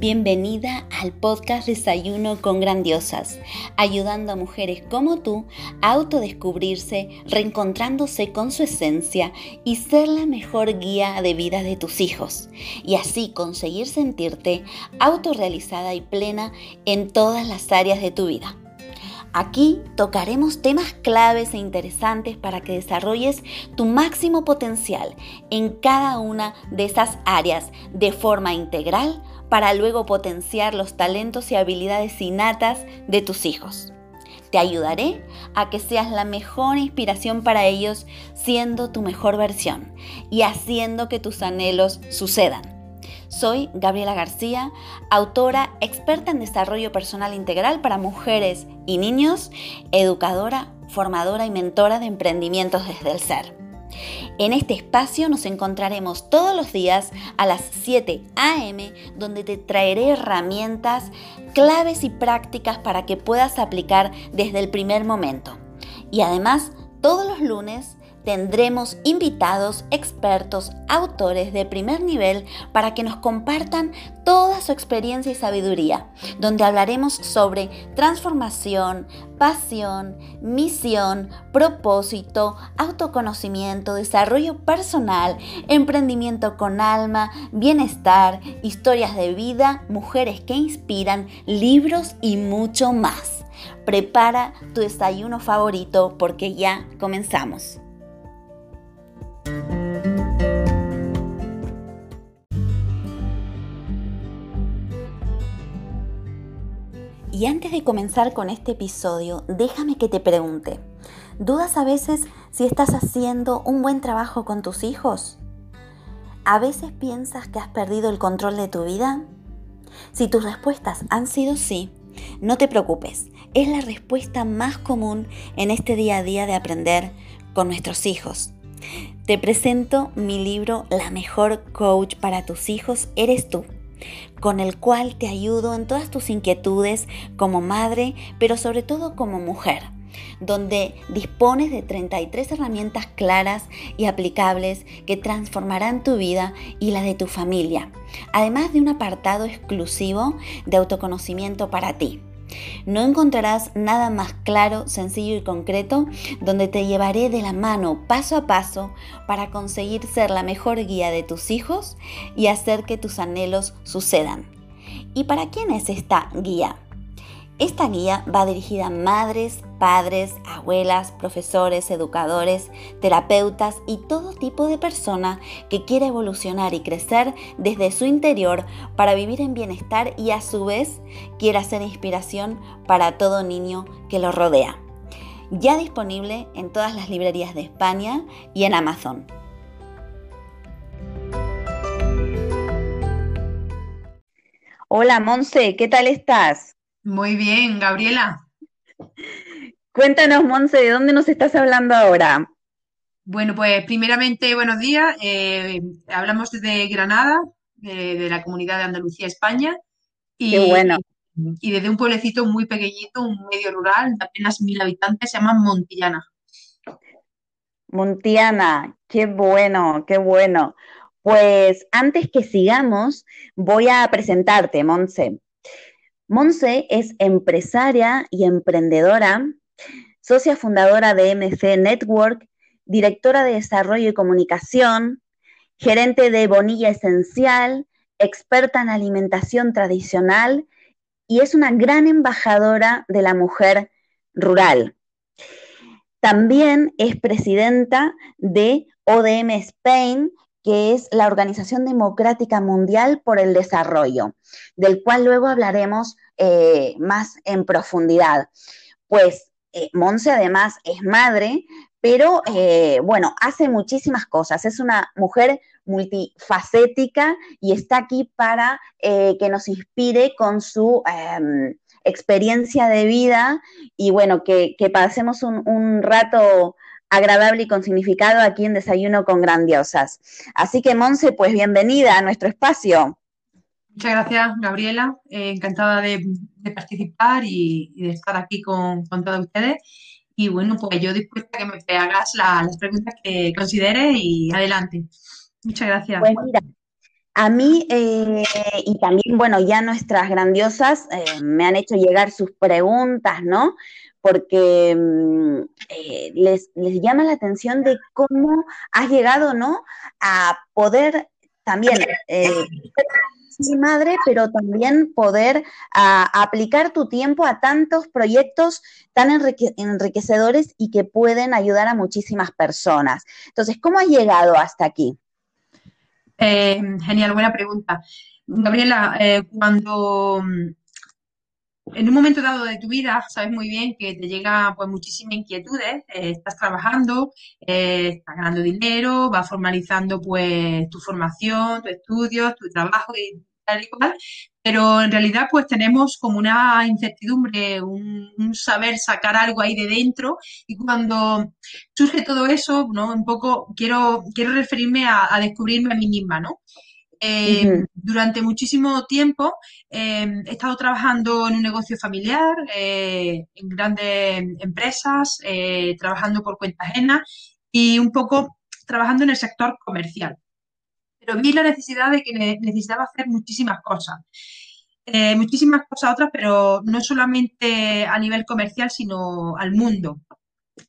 Bienvenida al podcast Desayuno con Grandiosas, ayudando a mujeres como tú a autodescubrirse, reencontrándose con su esencia y ser la mejor guía de vida de tus hijos, y así conseguir sentirte autorrealizada y plena en todas las áreas de tu vida. Aquí tocaremos temas claves e interesantes para que desarrolles tu máximo potencial en cada una de esas áreas de forma integral para luego potenciar los talentos y habilidades innatas de tus hijos. Te ayudaré a que seas la mejor inspiración para ellos siendo tu mejor versión y haciendo que tus anhelos sucedan. Soy Gabriela García, autora experta en desarrollo personal integral para mujeres y niños, educadora, formadora y mentora de emprendimientos desde el ser. En este espacio nos encontraremos todos los días a las 7 a.m. donde te traeré herramientas, claves y prácticas para que puedas aplicar desde el primer momento. Y además, todos los lunes tendremos invitados, expertos, autores de primer nivel para que nos compartan toda su experiencia y sabiduría, donde hablaremos sobre transformación, pasión, misión, propósito, autoconocimiento, desarrollo personal, emprendimiento con alma, bienestar, historias de vida, mujeres que inspiran, libros y mucho más. Prepara tu desayuno favorito porque ya comenzamos. Y antes de comenzar con este episodio, déjame que te pregunte, ¿dudas a veces si estás haciendo un buen trabajo con tus hijos? ¿A veces piensas que has perdido el control de tu vida? Si tus respuestas han sido sí, no te preocupes, es la respuesta más común en este día a día de aprender con nuestros hijos. Te presento mi libro La mejor coach para tus hijos eres tú con el cual te ayudo en todas tus inquietudes como madre, pero sobre todo como mujer donde dispones de 33 herramientas claras y aplicables que transformarán tu vida y la de tu familia, además de un apartado exclusivo de autoconocimiento para ti. No encontrarás nada más claro, sencillo y concreto donde te llevaré de la mano paso a paso para conseguir ser la mejor guía de tus hijos y hacer que tus anhelos sucedan. ¿Y para quién es esta guía? Esta guía va dirigida a madres, padres, abuelas, profesores, educadores, terapeutas y todo tipo de persona que quiera evolucionar y crecer desde su interior para vivir en bienestar y a su vez quiera ser inspiración para todo niño que lo rodea. Ya disponible en todas las librerías de España y en Amazon. Hola Monse, ¿qué tal estás? Muy bien, Gabriela. Cuéntanos, Monse, ¿de dónde nos estás hablando ahora? Bueno, pues primeramente, buenos días. Eh, hablamos desde Granada, de, la comunidad de Andalucía, España. Y, Qué bueno. Y desde un pueblecito muy pequeñito, un medio rural, de apenas mil habitantes, se llama Montillana. Montillana, qué bueno, qué bueno. Pues antes que sigamos, voy a presentarte, Monse. Monse es empresaria y emprendedora, socia fundadora de MC Network, directora de desarrollo y comunicación, gerente de Bonilla Esencial, experta en alimentación tradicional y es una gran embajadora de la mujer rural. También es presidenta de ODM Spain, que es la Organización Democrática Mundial por el Desarrollo, del cual luego hablaremos eh, más en profundidad. Pues eh, Monse además es madre, pero eh, bueno, hace muchísimas cosas, es una mujer multifacética y está aquí para que nos inspire con su em, experiencia de vida y bueno, que, pasemos un, un rato agradable y con significado aquí en Desayuno con Grandiosas. Así que, Monse, pues bienvenida a nuestro espacio. Muchas gracias, Gabriela. Eh, encantada de, participar y, de estar aquí con, todos ustedes. Y bueno, pues yo dispuesta a que me hagas las preguntas que consideres y adelante. Muchas gracias. Pues mira, A mí, eh, y también, bueno, ya nuestras grandiosas eh, me han hecho llegar sus preguntas, ¿no? Porque mm, eh, les, les, llama la atención de cómo has llegado, ¿no? A poder también ser madre, pero también poder a, aplicar tu tiempo a tantos proyectos tan enriquecedores y que pueden ayudar a muchísimas personas. Entonces, ¿cómo has llegado hasta aquí? Eh, genial, buena pregunta. Gabriela, eh, cuando mm, en un momento dado de tu vida sabes muy bien que te llega pues muchísimas inquietudes, eh, estás trabajando, estás ganando dinero, vas formalizando pues tu formación, tu estudios, tu trabajo y tal y cual, pero en realidad pues tenemos como una incertidumbre, un, saber sacar algo ahí de dentro y cuando surge todo eso, ¿no? Un poco quiero, quiero referirme a, descubrirme a mí misma, ¿no? Eh, durante muchísimo tiempo eh, he estado trabajando en un negocio familiar, eh, en grandes empresas, trabajando por cuenta ajena y un poco trabajando en el sector comercial pero vi la necesidad de que necesitaba hacer muchísimas cosas. Eh, muchísimas cosas otras, pero no solamente a nivel comercial, sino al mundo.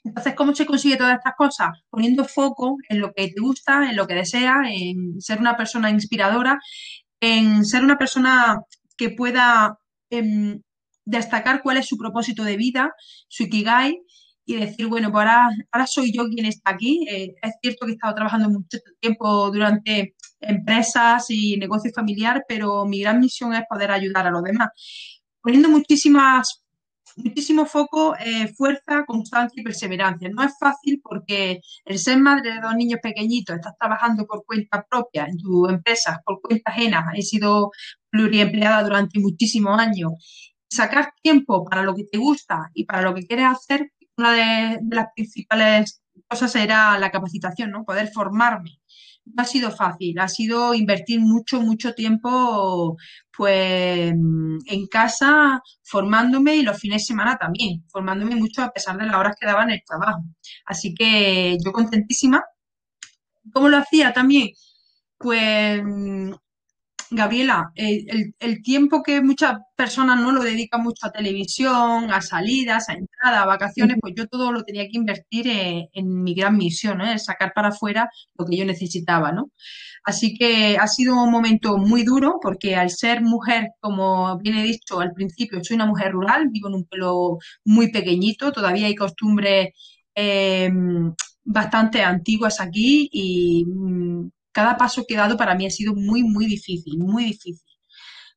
Entonces, ¿cómo se consigue todas estas cosas? Poniendo foco en lo que te gusta, en lo que deseas, en ser una persona inspiradora, en ser una persona que pueda em, destacar cuál es su propósito de vida, su ikigai, y decir, bueno, pues ahora, soy yo quien está aquí. Eh, es cierto que he estado trabajando mucho tiempo durante empresas y negocio familiar, pero mi gran misión es poder ayudar a los demás, poniendo muchísimas, muchísimo foco, eh, fuerza, constancia y perseverancia. No es fácil porque el ser madre de dos niños pequeñitos, estás trabajando por cuenta propia en tu empresa, por cuenta ajena, he sido pluriempleada durante muchísimos años. Sacar tiempo para lo que te gusta y para lo que quieres hacer, una de, las principales cosas era la capacitación, ¿no? Poder formarme no ha sido fácil, ha sido invertir mucho, mucho tiempo pues en casa formándome y los fines de semana también, formándome mucho a pesar de las horas que daba en el trabajo. Así que yo contentísima. ¿Cómo lo hacía también? Pues Gabriela, el, tiempo que muchas personas no lo dedican mucho a televisión, a salidas, a entradas, a vacaciones, pues yo todo lo tenía que invertir en, mi gran misión, ¿eh? sacar para afuera lo que yo necesitaba, ¿no? Así que ha sido un momento muy duro porque al ser mujer, como bien he dicho al principio, soy una mujer rural, vivo en un pueblo muy pequeñito, todavía hay costumbres em, bastante antiguas aquí y mm, cada paso que he dado para mí ha sido muy, muy difícil, muy difícil.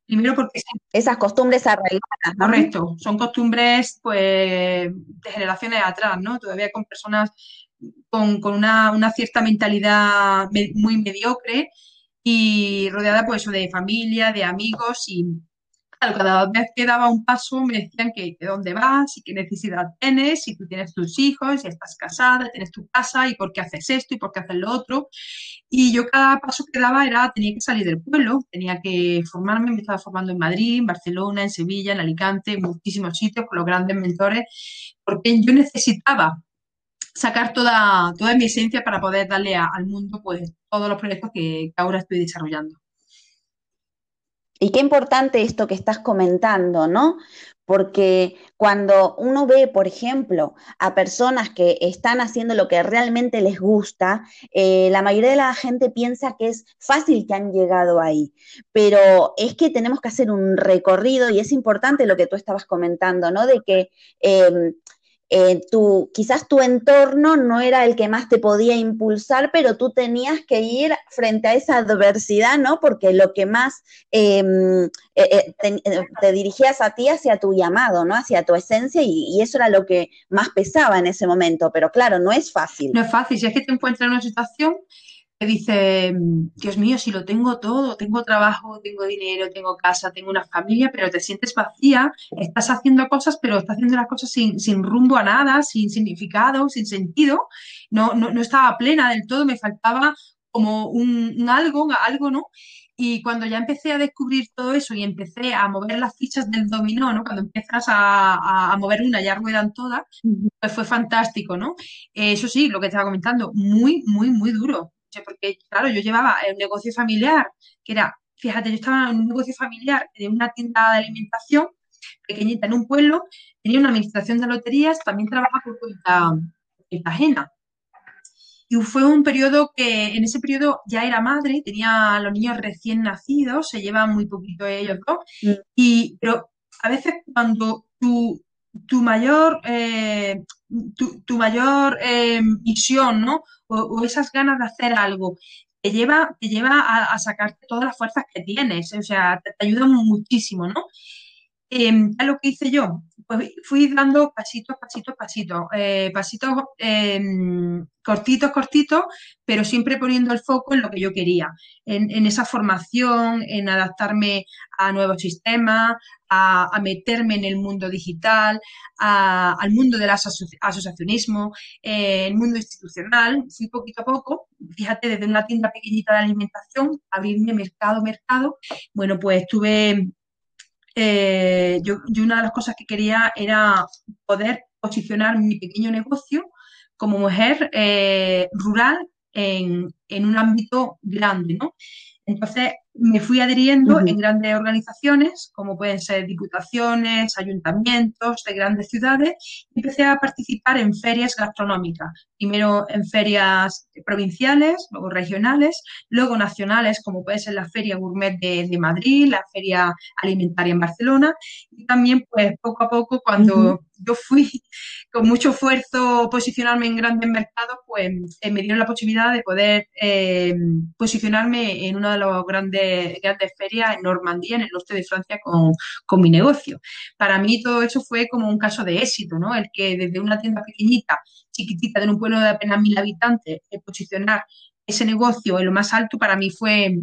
Primero porque... Esas costumbres arraigadas, ¿no? Correcto, son costumbres pues de generaciones atrás, ¿no? Todavía con personas con, una, una, cierta mentalidad muy mediocre y rodeada pues de familia, de amigos y cada vez que daba un paso me decían que, dónde vas y qué necesidad tienes, si tú tienes tus hijos, si estás casada, tienes tu casa y por qué haces esto y por qué haces lo otro. Y yo cada paso que daba era, tenía que salir del pueblo, tenía que formarme, me estaba formando en Madrid, en Barcelona, en Sevilla, en Alicante, en muchísimos sitios con los grandes mentores, porque yo necesitaba sacar toda, toda mi esencia para poder darle al mundo pues todos los proyectos que ahora estoy desarrollando. Y qué importante esto que estás comentando, ¿no? Porque cuando uno ve, por ejemplo, a personas que están haciendo lo que realmente les gusta, eh, la mayoría de la gente piensa que es fácil que han llegado ahí, pero es que tenemos que hacer un recorrido y es importante lo que tú estabas comentando, ¿no? De que em, eh, tu, quizás tu entorno no era el que más te podía impulsar, pero tú tenías que ir frente a esa adversidad, ¿no? Porque lo que más em, eh, eh, te, dirigías a ti hacia tu llamado, ¿no? Hacia tu esencia y, y, eso era lo que más pesaba en ese momento, pero claro, no es fácil. No es fácil, si es que te encuentras en una situación que dice, Dios mío, si lo tengo todo, tengo trabajo, tengo dinero, tengo casa, tengo una familia, pero te sientes vacía, estás haciendo cosas, pero estás haciendo las cosas sin, rumbo a nada, sin significado, sin sentido, no, no, estaba plena del todo, me faltaba como un, algo, algo, ¿no? Y cuando ya empecé a descubrir todo eso y empecé a mover las fichas del dominó, ¿no? Cuando empiezas a, a mover una, ya ruedan todas, pues fue fantástico, ¿no? Eso sí, lo que estaba comentando, muy, muy, muy duro porque claro, yo llevaba un negocio familiar, que era, fíjate, yo estaba en un negocio familiar de una tienda de alimentación pequeñita en un pueblo, tenía una administración de loterías, también trabajaba por cuenta, ajena. Y fue un periodo que, en ese periodo ya era madre, tenía a los niños recién nacidos, se llevan muy poquito ellos dos, mm. y, pero a veces cuando tu, tu mayor, eh, tu, mayor eh, misión, ¿no? O, esas ganas de hacer algo, te lleva, te lleva a, sacarte todas las fuerzas que tienes, o sea, te, te ayuda muchísimo, ¿no? Em, lo que hice yo, pues fui dando pasitos, pasitos, pasitos, eh, pasitos em, cortitos, cortitos, pero siempre poniendo el foco en lo que yo quería, en, esa formación, en adaptarme a nuevos sistemas, a, meterme en el mundo digital, al mundo del asociacionismo, eh, el mundo institucional. Fui poquito a poco, fíjate, desde una tienda pequeñita de alimentación, abrirme mercado, mercado. Bueno, pues estuve eh, yo, una de las cosas que quería era poder posicionar mi pequeño negocio como mujer eh, rural en, en, un ámbito grande, ¿no? Entonces me fui adheriendo en grandes organizaciones, como pueden ser diputaciones, ayuntamientos de grandes ciudades, y empecé a participar en ferias gastronómicas. Primero en ferias provinciales, luego regionales, luego nacionales, como puede ser la Feria Gourmet de, Madrid, la Feria Alimentaria en Barcelona, y también, pues, poco a poco, cuando yo fui con mucho esfuerzo posicionarme en grandes mercados, pues eh, me dieron la posibilidad de poder eh, posicionarme en una de las grandes, grandes ferias en Normandía, en el norte de Francia, con, con, mi negocio. Para mí todo eso fue como un caso de éxito, ¿no? El que desde una tienda pequeñita, chiquitita, de un pueblo de apenas mil habitantes, posicionar ese negocio en lo más alto, para mí fue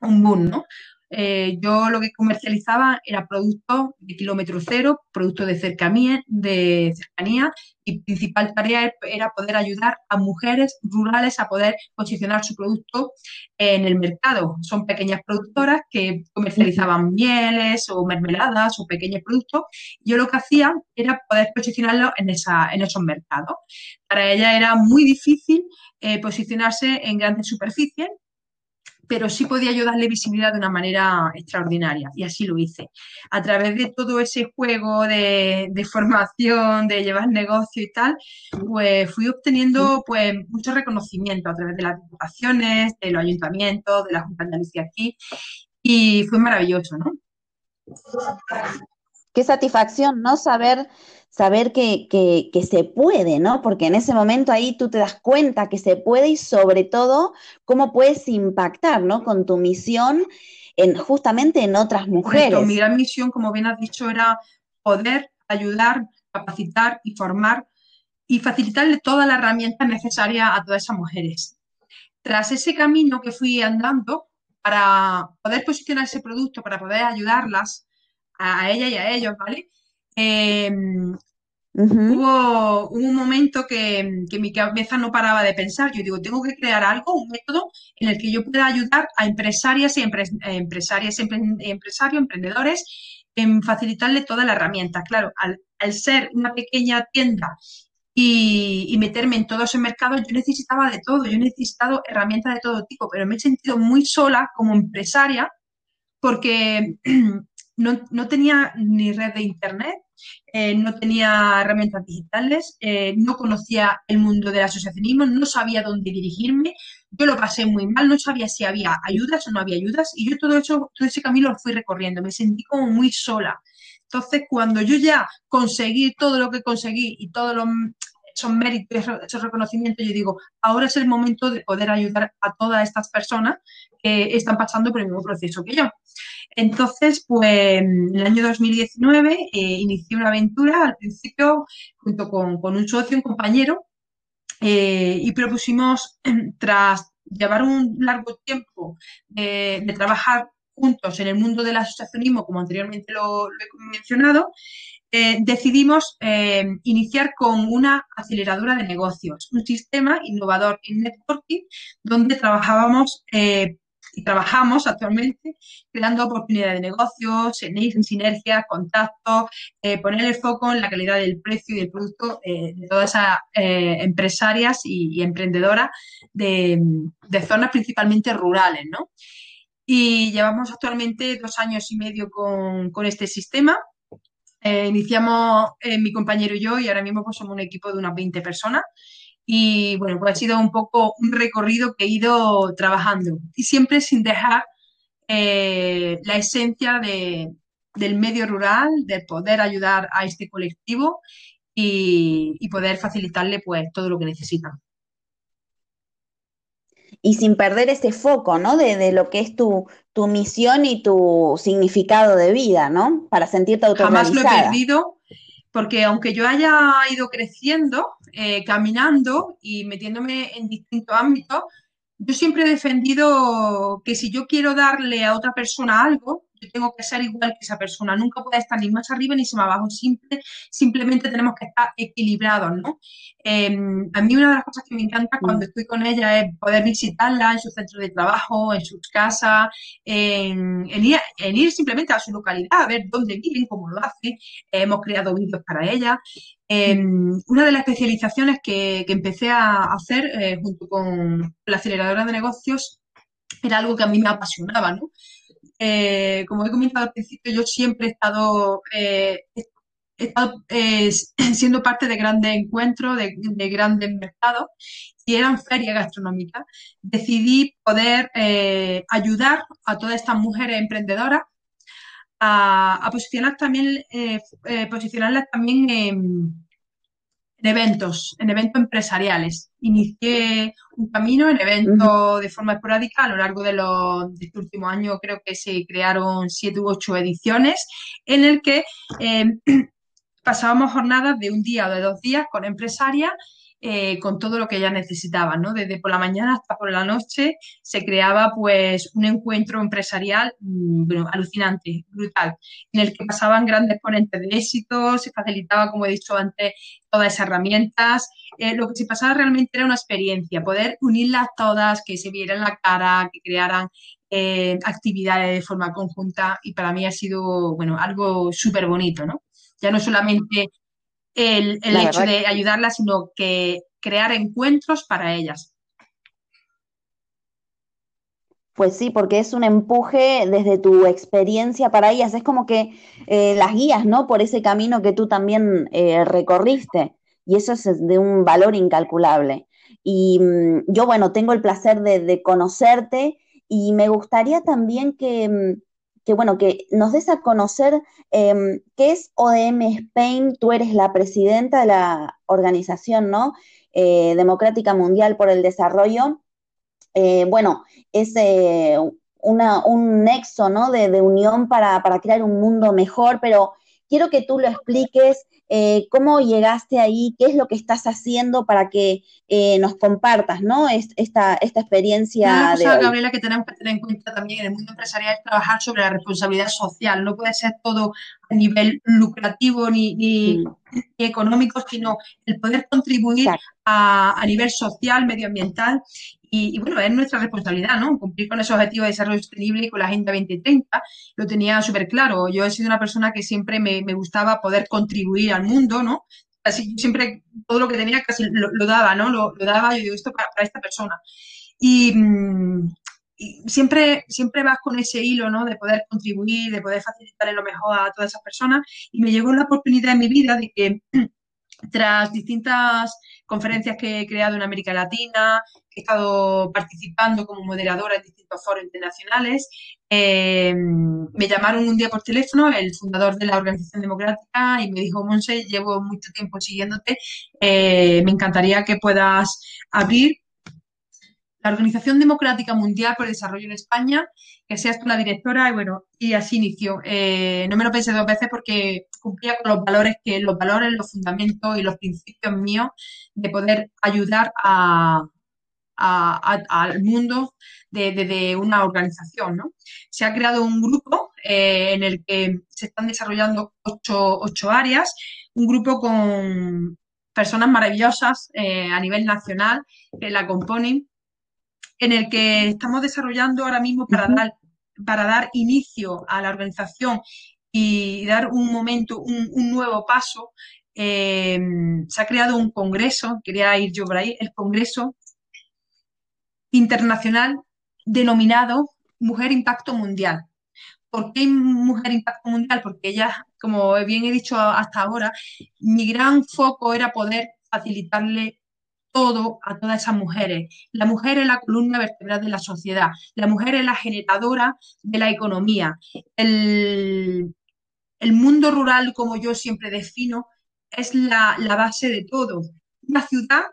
un boom, ¿no? Eh, yo lo que comercializaba era productos de kilómetro cero, productos de cercanía, de cercanía y principal tarea era poder ayudar a mujeres rurales a poder posicionar su producto en el mercado. Son pequeñas productoras que comercializaban mieles o mermeladas o pequeños productos. Yo lo que hacía era poder posicionarlo en, esa, en esos mercados. Para ella era muy difícil eh, posicionarse en grandes superficies pero sí podía yo darle visibilidad de una manera extraordinaria y así lo hice. A través de todo ese juego de, formación, de llevar negocio y tal, pues fui obteniendo pues mucho reconocimiento a través de las diputaciones, de los ayuntamientos, de la Junta de Andalucía aquí y fue maravilloso, ¿no? Qué satisfacción, ¿no? Saber saber que, que, se puede, ¿no? Porque en ese momento ahí tú te das cuenta que se puede y sobre todo cómo puedes impactar, ¿no? Con tu misión en, justamente en otras mujeres. mi gran misión, como bien has dicho, era poder ayudar, capacitar y formar y facilitarle todas las herramientas necesarias a todas esas mujeres. Tras ese camino que fui andando para poder posicionar ese producto, para poder ayudarlas a, ella y a ellos, ¿vale? Em, hubo, un momento que, mi cabeza no paraba de pensar. Yo digo, tengo que crear algo, un método en el que yo pueda ayudar a empresarias y empresarios, emprendedores, en facilitarle toda la herramienta. Claro, al, ser una pequeña tienda y, meterme en todo ese mercado, yo necesitaba de todo, yo he necesitado herramientas de todo tipo, pero me he sentido muy sola como empresaria porque no, no tenía ni red de internet, eh, no tenía herramientas digitales, eh, no conocía el mundo del asociacionismo, no sabía dónde dirigirme, yo lo pasé muy mal, no sabía si había ayudas o no había ayudas y yo todo, eso, todo ese camino lo fui recorriendo, me sentí como muy sola. Entonces, cuando yo ya conseguí todo lo que conseguí y todos esos méritos, esos reconocimientos, yo digo, ahora es el momento de poder ayudar a todas estas personas que están pasando por el mismo proceso que yo. Entonces, pues en el año 2019 eh, inicié una aventura al principio junto con, un socio, un compañero, eh, y propusimos, tras llevar un largo tiempo de, trabajar juntos en el mundo del asociacionismo, como anteriormente lo, he mencionado, eh, decidimos iniciar con una aceleradora de negocios, un sistema innovador en networking donde trabajábamos trabajamos actualmente creando oportunidades de negocios, sinergias, contactos, eh, poner el foco en la calidad del precio y del producto eh, de todas esas eh, empresarias y, emprendedoras de, zonas principalmente rurales, ¿no? Y llevamos actualmente dos años y medio con, este sistema. Iniciamos mi compañero y yo y ahora mismo pues, somos un equipo de unas 20 personas y bueno, pues ha sido un poco un recorrido que he ido trabajando y siempre sin dejar eh, la esencia del medio rural, de poder ayudar a este colectivo y, poder facilitarle pues todo lo que necesitan. Y sin perder ese foco, ¿no? De, lo que es tu, tu, misión y tu significado de vida, ¿no? Para sentirte autorizada. Jamás lo he perdido porque aunque yo haya ido creciendo, eh, caminando y metiéndome en distintos ámbitos, yo siempre he defendido que si yo quiero darle a otra persona algo, yo tengo que ser igual que esa persona. Nunca puede estar ni más arriba ni más abajo. Simple, simplemente tenemos que estar equilibrados, ¿no? Em, a mí una de las cosas que me encanta cuando estoy con ella es poder visitarla en su centro de trabajo, en sus casas, en, ir, simplemente a su localidad, a ver dónde viven, cómo lo hacen. hemos creado vídeos para ella. Em, una de las especializaciones que, empecé a hacer eh, junto con la aceleradora de negocios era algo que a mí me apasionaba, ¿no? Eh, como he comentado al principio, yo siempre he estado, eh, eh, siendo parte de grandes encuentros, de, grandes mercados, y eran ferias gastronómicas. Decidí poder ayudar a todas estas mujeres emprendedoras a, posicionar también, posicionarlas también en en eventos, en eventos empresariales. Inicié un camino en eventos de forma esporádica a lo largo de, los, de este último año, creo que se crearon siete u ocho ediciones, en el que eh, pasábamos jornadas de un día o de dos días con empresarias eh, con todo lo que ella necesitaba, ¿no? Desde por la mañana hasta por la noche se creaba pues un encuentro empresarial mm, alucinante, brutal, en el que pasaban grandes ponentes de éxito, se facilitaba, como he dicho antes, todas esas herramientas. Eh, lo que se pasaba realmente era una experiencia, poder unirlas todas, que se vieran la cara, que crearan eh, actividades de forma conjunta y para mí ha sido, bueno, algo súper bonito, ¿no? Ya no solamente el, hecho de ayudarlas, sino que crear encuentros para ellas. Pues sí, porque es un empuje desde tu experiencia para ellas. Es como que eh, las guías, ¿no? Por ese camino que tú también eh, recorriste. Y eso es de un valor incalculable. Y mm, yo, bueno, tengo el placer de, conocerte y me gustaría también que, mm, que bueno, que nos des a conocer em, qué es ODM Spain. Tú eres la presidenta de la organización, ¿no? Eh, Democrática Mundial por el Desarrollo. Eh, bueno, es eh, un nexo, ¿no? De, unión para, para, crear un mundo mejor, pero quiero que tú lo expliques eh, cómo llegaste ahí, qué es lo que estás haciendo para que eh, nos compartas, ¿no? esta, esta experiencia. Una cosa, Gabriela, que tenemos que tener en cuenta también en el mundo empresarial es trabajar sobre la responsabilidad social. No puede ser todo a nivel lucrativo ni, ni, mm. económico, sino el poder contribuir a, a, nivel social, medioambiental y, bueno, es nuestra responsabilidad, ¿no? Cumplir con esos objetivos de desarrollo sostenible y con la Agenda 2030. Lo tenía súper claro. Yo he sido una persona que siempre me, gustaba poder contribuir al mundo, ¿no? Así, siempre todo lo que tenía casi lo, daba, ¿no? Lo, daba, yo digo, esto para, esta persona. Mm, y, siempre, siempre vas con ese hilo, ¿no? De poder contribuir, de poder facilitarle lo mejor a todas esas personas. Y me llegó la oportunidad en mi vida de que tras distintas conferencias que he creado en América Latina, he estado participando como moderadora en distintos foros internacionales. Eh, me llamaron un día por teléfono el fundador de la Organización Democrática y me dijo, Monse, llevo mucho tiempo siguiéndote, eh, me encantaría que puedas abrir la Organización Democrática Mundial por el Desarrollo en España, que seas tú la directora, y bueno, y así inició. Eh, no me lo pensé dos veces porque cumplía con los valores, que los valores, los fundamentos y los principios míos de poder ayudar al mundo desde una organización. ¿no? Se ha creado un grupo eh, en el que se están desarrollando ocho, ocho áreas, un grupo con personas maravillosas eh, a nivel nacional que la componen en el que estamos desarrollando ahora mismo para, dar, para dar inicio a la organización y dar un momento, un, nuevo paso. Eh, se ha creado un congreso, quería ir yo por ahí, el Congreso Internacional denominado Mujer Impacto Mundial. ¿Por qué Mujer Impacto Mundial? Porque ella, como bien he dicho hasta ahora, mi gran foco era poder facilitarle todo a todas esas mujeres. La mujer es la columna vertebral de la sociedad, la mujer es la generadora de la economía. El, mundo rural, como yo siempre defino, es la, la base de todo. Una ciudad,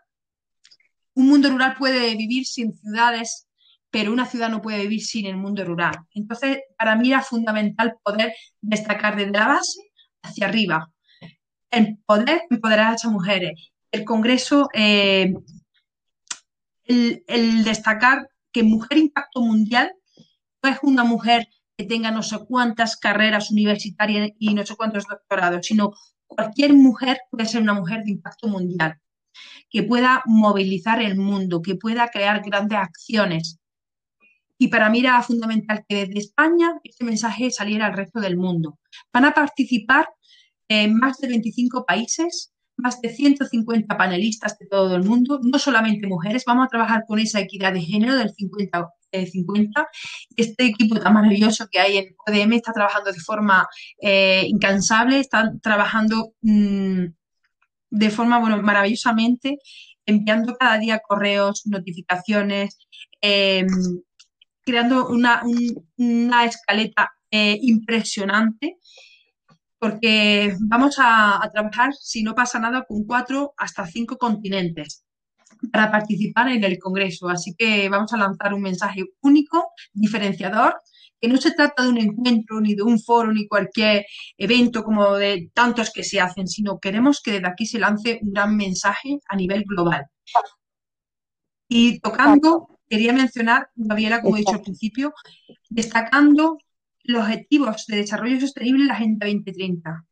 un mundo rural puede vivir sin ciudades pero una ciudad no puede vivir sin el mundo rural. Entonces, para mí era fundamental poder destacar desde la base hacia arriba, el poder empoderar a esas mujeres. El Congreso, eh, el, destacar que Mujer Impacto Mundial no es una mujer que tenga no sé cuántas carreras universitarias y no sé cuántos doctorados, sino cualquier mujer puede ser una mujer de impacto mundial, que pueda movilizar el mundo, que pueda crear grandes acciones, y para mí era fundamental que desde España este mensaje saliera al resto del mundo. Van a participar en más de 25 países, más de 150 panelistas de todo el mundo, no solamente mujeres, vamos a trabajar con esa equidad de género del 50 50. Este equipo tan maravilloso que hay en ODM está trabajando de forma eh, incansable, están trabajando mm, de forma bueno, maravillosamente, enviando cada día correos, notificaciones, eh, creando una, escaleta eh, impresionante porque vamos a, trabajar, si no pasa nada, con cuatro hasta cinco continentes para participar en el Congreso. Así que vamos a lanzar un mensaje único, diferenciador, que no se trata de un encuentro, ni de un foro, ni cualquier evento como de tantos que se hacen, sino queremos que desde aquí se lance un gran mensaje a nivel global. Y tocando quería mencionar, Gabriela, como he dicho al principio, destacando los objetivos de desarrollo sostenible en la Agenda 2030.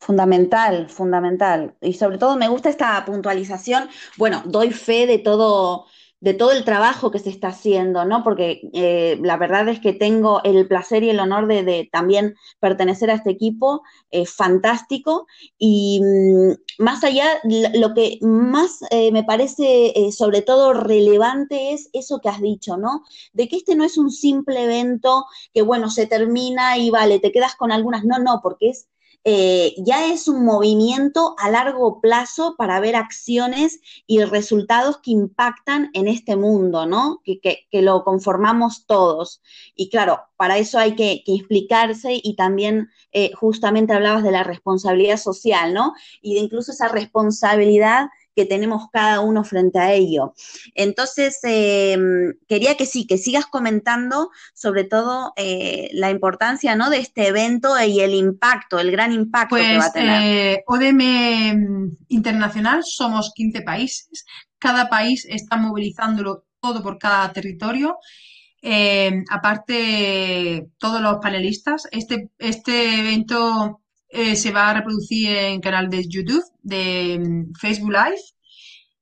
Fundamental, fundamental. Y sobre todo me gusta esta puntualización. Bueno, doy fe de todo de todo el trabajo que se está haciendo, ¿no? Porque eh, la verdad es que tengo el placer y el honor de, también pertenecer a este equipo eh, fantástico y mm, más allá, lo que más eh, me parece sobre todo relevante es eso que has dicho, ¿no? De que este no es un simple evento que, bueno, se termina y vale, te quedas con algunas, no, no, porque es eh, ya es un movimiento a largo plazo para ver acciones y resultados que impactan en este mundo, ¿no? Que, lo conformamos todos. Y claro, para eso hay que, explicarse y también eh, justamente hablabas de la responsabilidad social, ¿no? Y de incluso esa responsabilidad que tenemos cada uno frente a ello. Entonces, em, quería que sí, que sigas comentando sobre todo eh, la importancia ¿no? de este evento y el impacto, el gran impacto que va a pues, tener. Eh, ODM Internacional somos 15 países, cada país está movilizándolo todo por cada territorio. Em, aparte, todos los panelistas, este, este evento eh, se va a reproducir en canal de YouTube, de mm, Facebook Live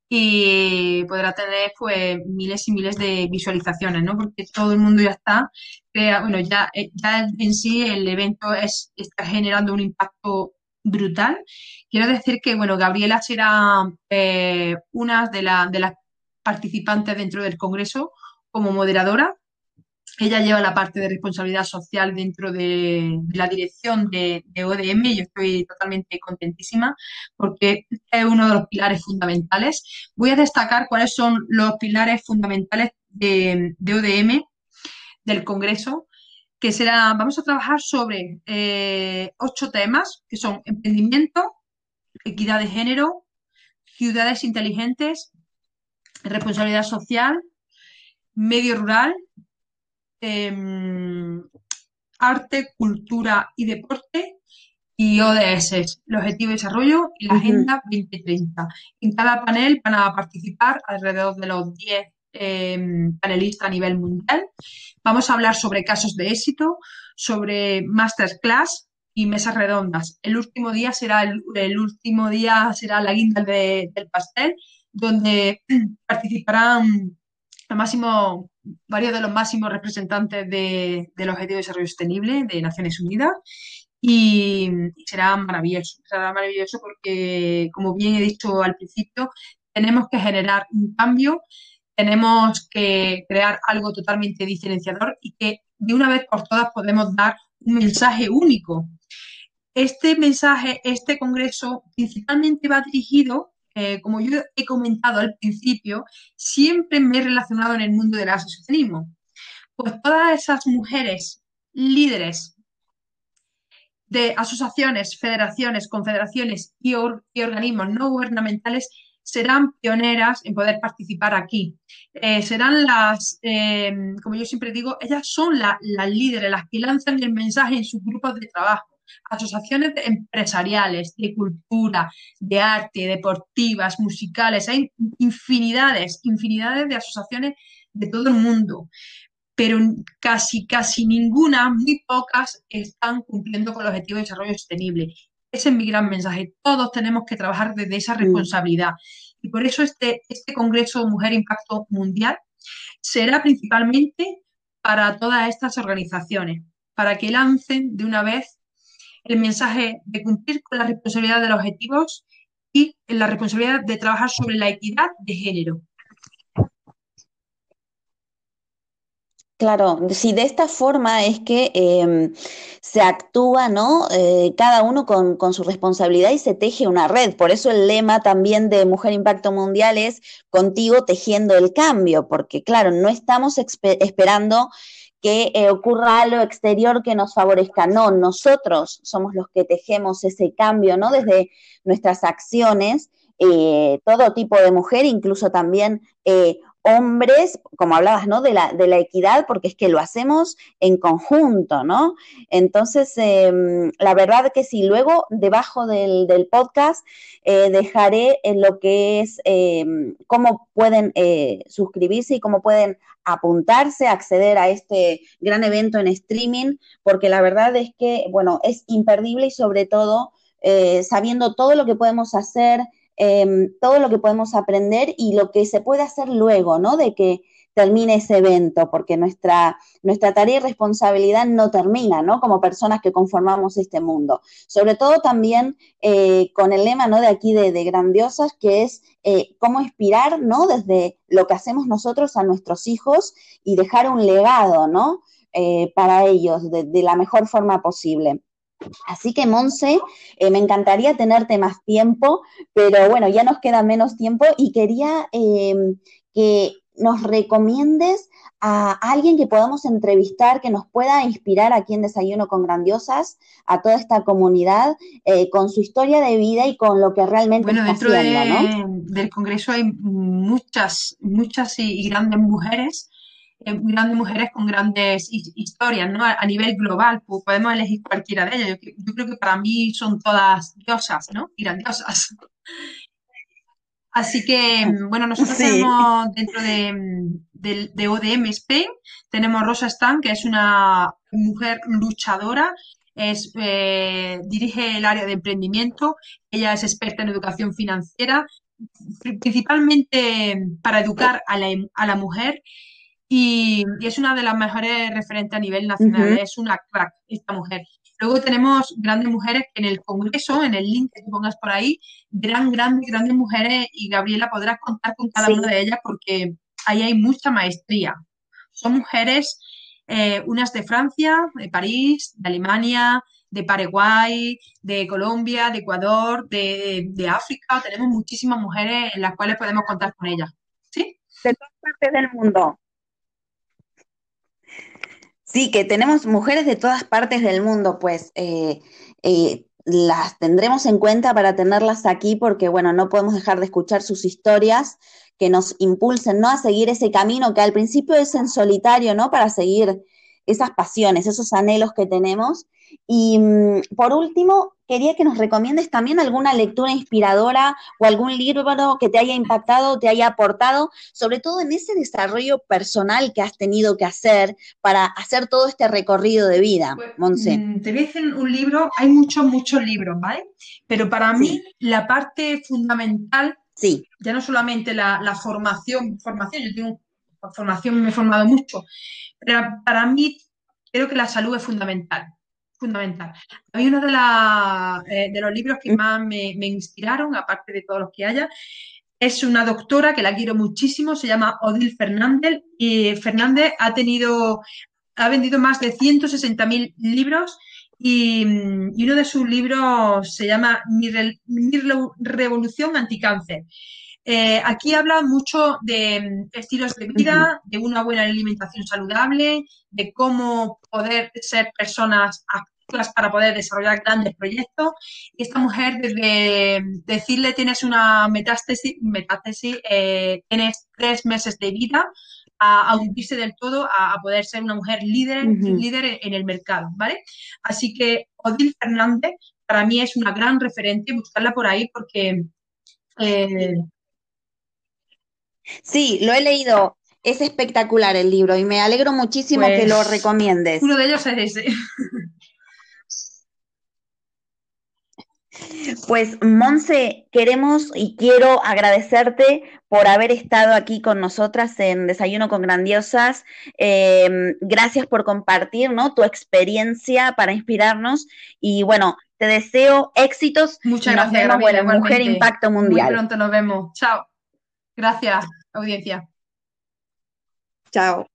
y podrá tener pues miles y miles de visualizaciones, ¿no? Porque todo el mundo ya está, bueno, ya, eh, ya en sí el evento es, está generando un impacto brutal. Quiero decir que, bueno, Gabriela será eh, una de, de las participantes dentro del Congreso como moderadora ella lleva la parte de responsabilidad social dentro de, la dirección de, ODM y yo estoy totalmente contentísima porque es uno de los pilares fundamentales. Voy a destacar cuáles son los pilares fundamentales de, ODM del Congreso, que será, vamos a trabajar sobre eh, ocho temas, que son emprendimiento, equidad de género, ciudades inteligentes, responsabilidad social, medio rural, Em, arte, cultura y deporte y ODS, el Objetivo de Desarrollo y la Agenda 2030. En cada panel van a participar alrededor de los 10 em, panelistas a nivel mundial. Vamos a hablar sobre casos de éxito, sobre masterclass y mesas redondas. El último día será el, último día será la guinda del pastel donde participarán máximo, varios de los máximos representantes de, del Objetivo de Desarrollo Sostenible de Naciones Unidas y será maravilloso, será maravilloso porque, como bien he dicho al principio, tenemos que generar un cambio, tenemos que crear algo totalmente diferenciador y que de una vez por todas podemos dar un mensaje único. Este mensaje, este congreso, principalmente va dirigido, eh, como yo he comentado al principio, siempre me he relacionado en el mundo del asociacionismo. Pues todas esas mujeres líderes de asociaciones, federaciones, confederaciones y, organismos no gubernamentales serán pioneras en poder participar aquí. Eh, serán las, eh, como yo siempre digo, ellas son las líderes, las que lanzan el mensaje en sus grupos de trabajo. Asociaciones empresariales, de cultura, de arte, deportivas, musicales, hay infinidades, infinidades de asociaciones de todo el mundo pero casi, casi ninguna, muy pocas, están cumpliendo con los objetivos de desarrollo sostenible. Ese es mi gran mensaje. Todos tenemos que trabajar desde esa mm. responsabilidad. Y por eso este, este Congreso Mujer Impacto Mundial será principalmente para todas estas organizaciones, para que lancen de una vez el mensaje de cumplir con la responsabilidad de los objetivos y la responsabilidad de trabajar sobre la equidad de género. Claro, si de esta forma es que em, se actúa, ¿no? Eh, cada uno con, con, su responsabilidad y se teje una red. Por eso el lema también de Mujer Impacto Mundial es contigo tejiendo el cambio, porque claro, no estamos esperando que eh, ocurra algo exterior que nos favorezca. No, nosotros somos los que tejemos ese cambio, ¿no? Desde nuestras acciones, eh, todo tipo de mujer, incluso también hombres, como hablabas, ¿no? De la, de la equidad, porque es que lo hacemos en conjunto, ¿no? Entonces, em, la verdad que sí, luego debajo del, podcast eh, dejaré en lo que es em, cómo pueden eh, suscribirse y cómo pueden apuntarse, acceder a este gran evento en streaming, porque la verdad es que, bueno, es imperdible y sobre todo eh, sabiendo todo lo que podemos hacer Em, todo lo que podemos aprender y lo que se puede hacer luego, ¿no? De que termine ese evento, porque nuestra, nuestra tarea y responsabilidad no termina, ¿no? Como personas que conformamos este mundo. Sobre todo también eh, con el lema, ¿no? De aquí de, Grandiosas, que es eh, cómo inspirar, ¿no? Desde lo que hacemos nosotros a nuestros hijos y dejar un legado, ¿no? Eh, para ellos de la mejor forma posible. Así que, Monse, eh, me encantaría tenerte más tiempo, pero bueno, ya nos queda menos tiempo y quería em, que nos recomiendes a alguien que podamos entrevistar, que nos pueda inspirar aquí en Desayuno con Grandiosas, a toda esta comunidad, eh, con su historia de vida y con lo que realmente bueno, dentro del Congreso hay muchas, muchas y grandes mujeres eh, grandes mujeres con grandes historias, ¿no? A, nivel global, pues podemos elegir cualquiera de ellas. Yo, creo que para mí son todas diosas, ¿no? Y grandiosas. Así que, bueno, nosotros tenemos dentro de, de, ODM Spain, tenemos Rosa Stan, que es una mujer luchadora, es, eh, dirige el área de emprendimiento, ella es experta en educación financiera, principalmente para educar a la, a la mujer y, es una de las mejores referentes a nivel nacional, es una crack esta mujer. Luego tenemos grandes mujeres en el Congreso, en el link que pongas por ahí, gran, grandes, grandes mujeres y Gabriela podrás contar con cada una de ellas porque ahí hay mucha maestría. Son mujeres, eh, unas de Francia, de París, de Alemania, de Paraguay, de Colombia, de Ecuador, de, de África. Tenemos muchísimas mujeres en las cuales podemos contar con ellas. ¿Sí? De todas partes del mundo. Sí, que tenemos mujeres de todas partes del mundo, pues eh, eh, las tendremos en cuenta para tenerlas aquí porque, bueno, no podemos dejar de escuchar sus historias que nos impulsen, ¿no? A seguir ese camino que al principio es en solitario, ¿no? Para seguir esas pasiones, esos anhelos que tenemos. Y mm, por último, quería que nos recomiendes también alguna lectura inspiradora o algún libro que te haya impactado, te haya aportado, sobre todo en ese desarrollo personal que has tenido que hacer para hacer todo este recorrido de vida, pues, Monse. Mm, te voy a decir un libro, hay muchos, muchos libros, ¿vale? Pero para mí la parte fundamental Sí. Ya no solamente la, formación, formación, yo tengo formación, me he formado mucho, pero para mí creo que la salud es fundamental. Fundamental. A mí uno de, eh, de los libros que más me, inspiraron, aparte de todos los que haya, es una doctora que la quiero muchísimo, se llama Odil Fernández y Fernández ha tenido, ha vendido más de 160.000 libros y, uno de sus libros se llama Mi, Revolución Anticáncer. Eh, aquí habla mucho de mm, estilos de vida, de una buena alimentación saludable, de cómo poder ser personas activas para poder desarrollar grandes proyectos. Y esta mujer, desde decirle tienes una metástasis, metástasis eh, tienes tres meses de vida, a, hundirse del todo, a, poder ser una mujer líder, líder en el mercado, ¿vale? Así que Odil Fernández para mí es una gran referente, buscarla por ahí porque... Eh, sí, lo he leído. Es espectacular el libro y me alegro muchísimo que lo pues, recomiendes. Uno de ellos es ese. Pues Monse, queremos y quiero agradecerte por haber estado aquí con nosotras en Desayuno con Grandiosas. Em, gracias por compartir ¿no? tu experiencia para inspirarnos y bueno, te deseo éxitos. Muchas gracias. Mujer Impacto Mundial. Muy pronto nos vemos. Chao. Gracias, audiencia. Chao.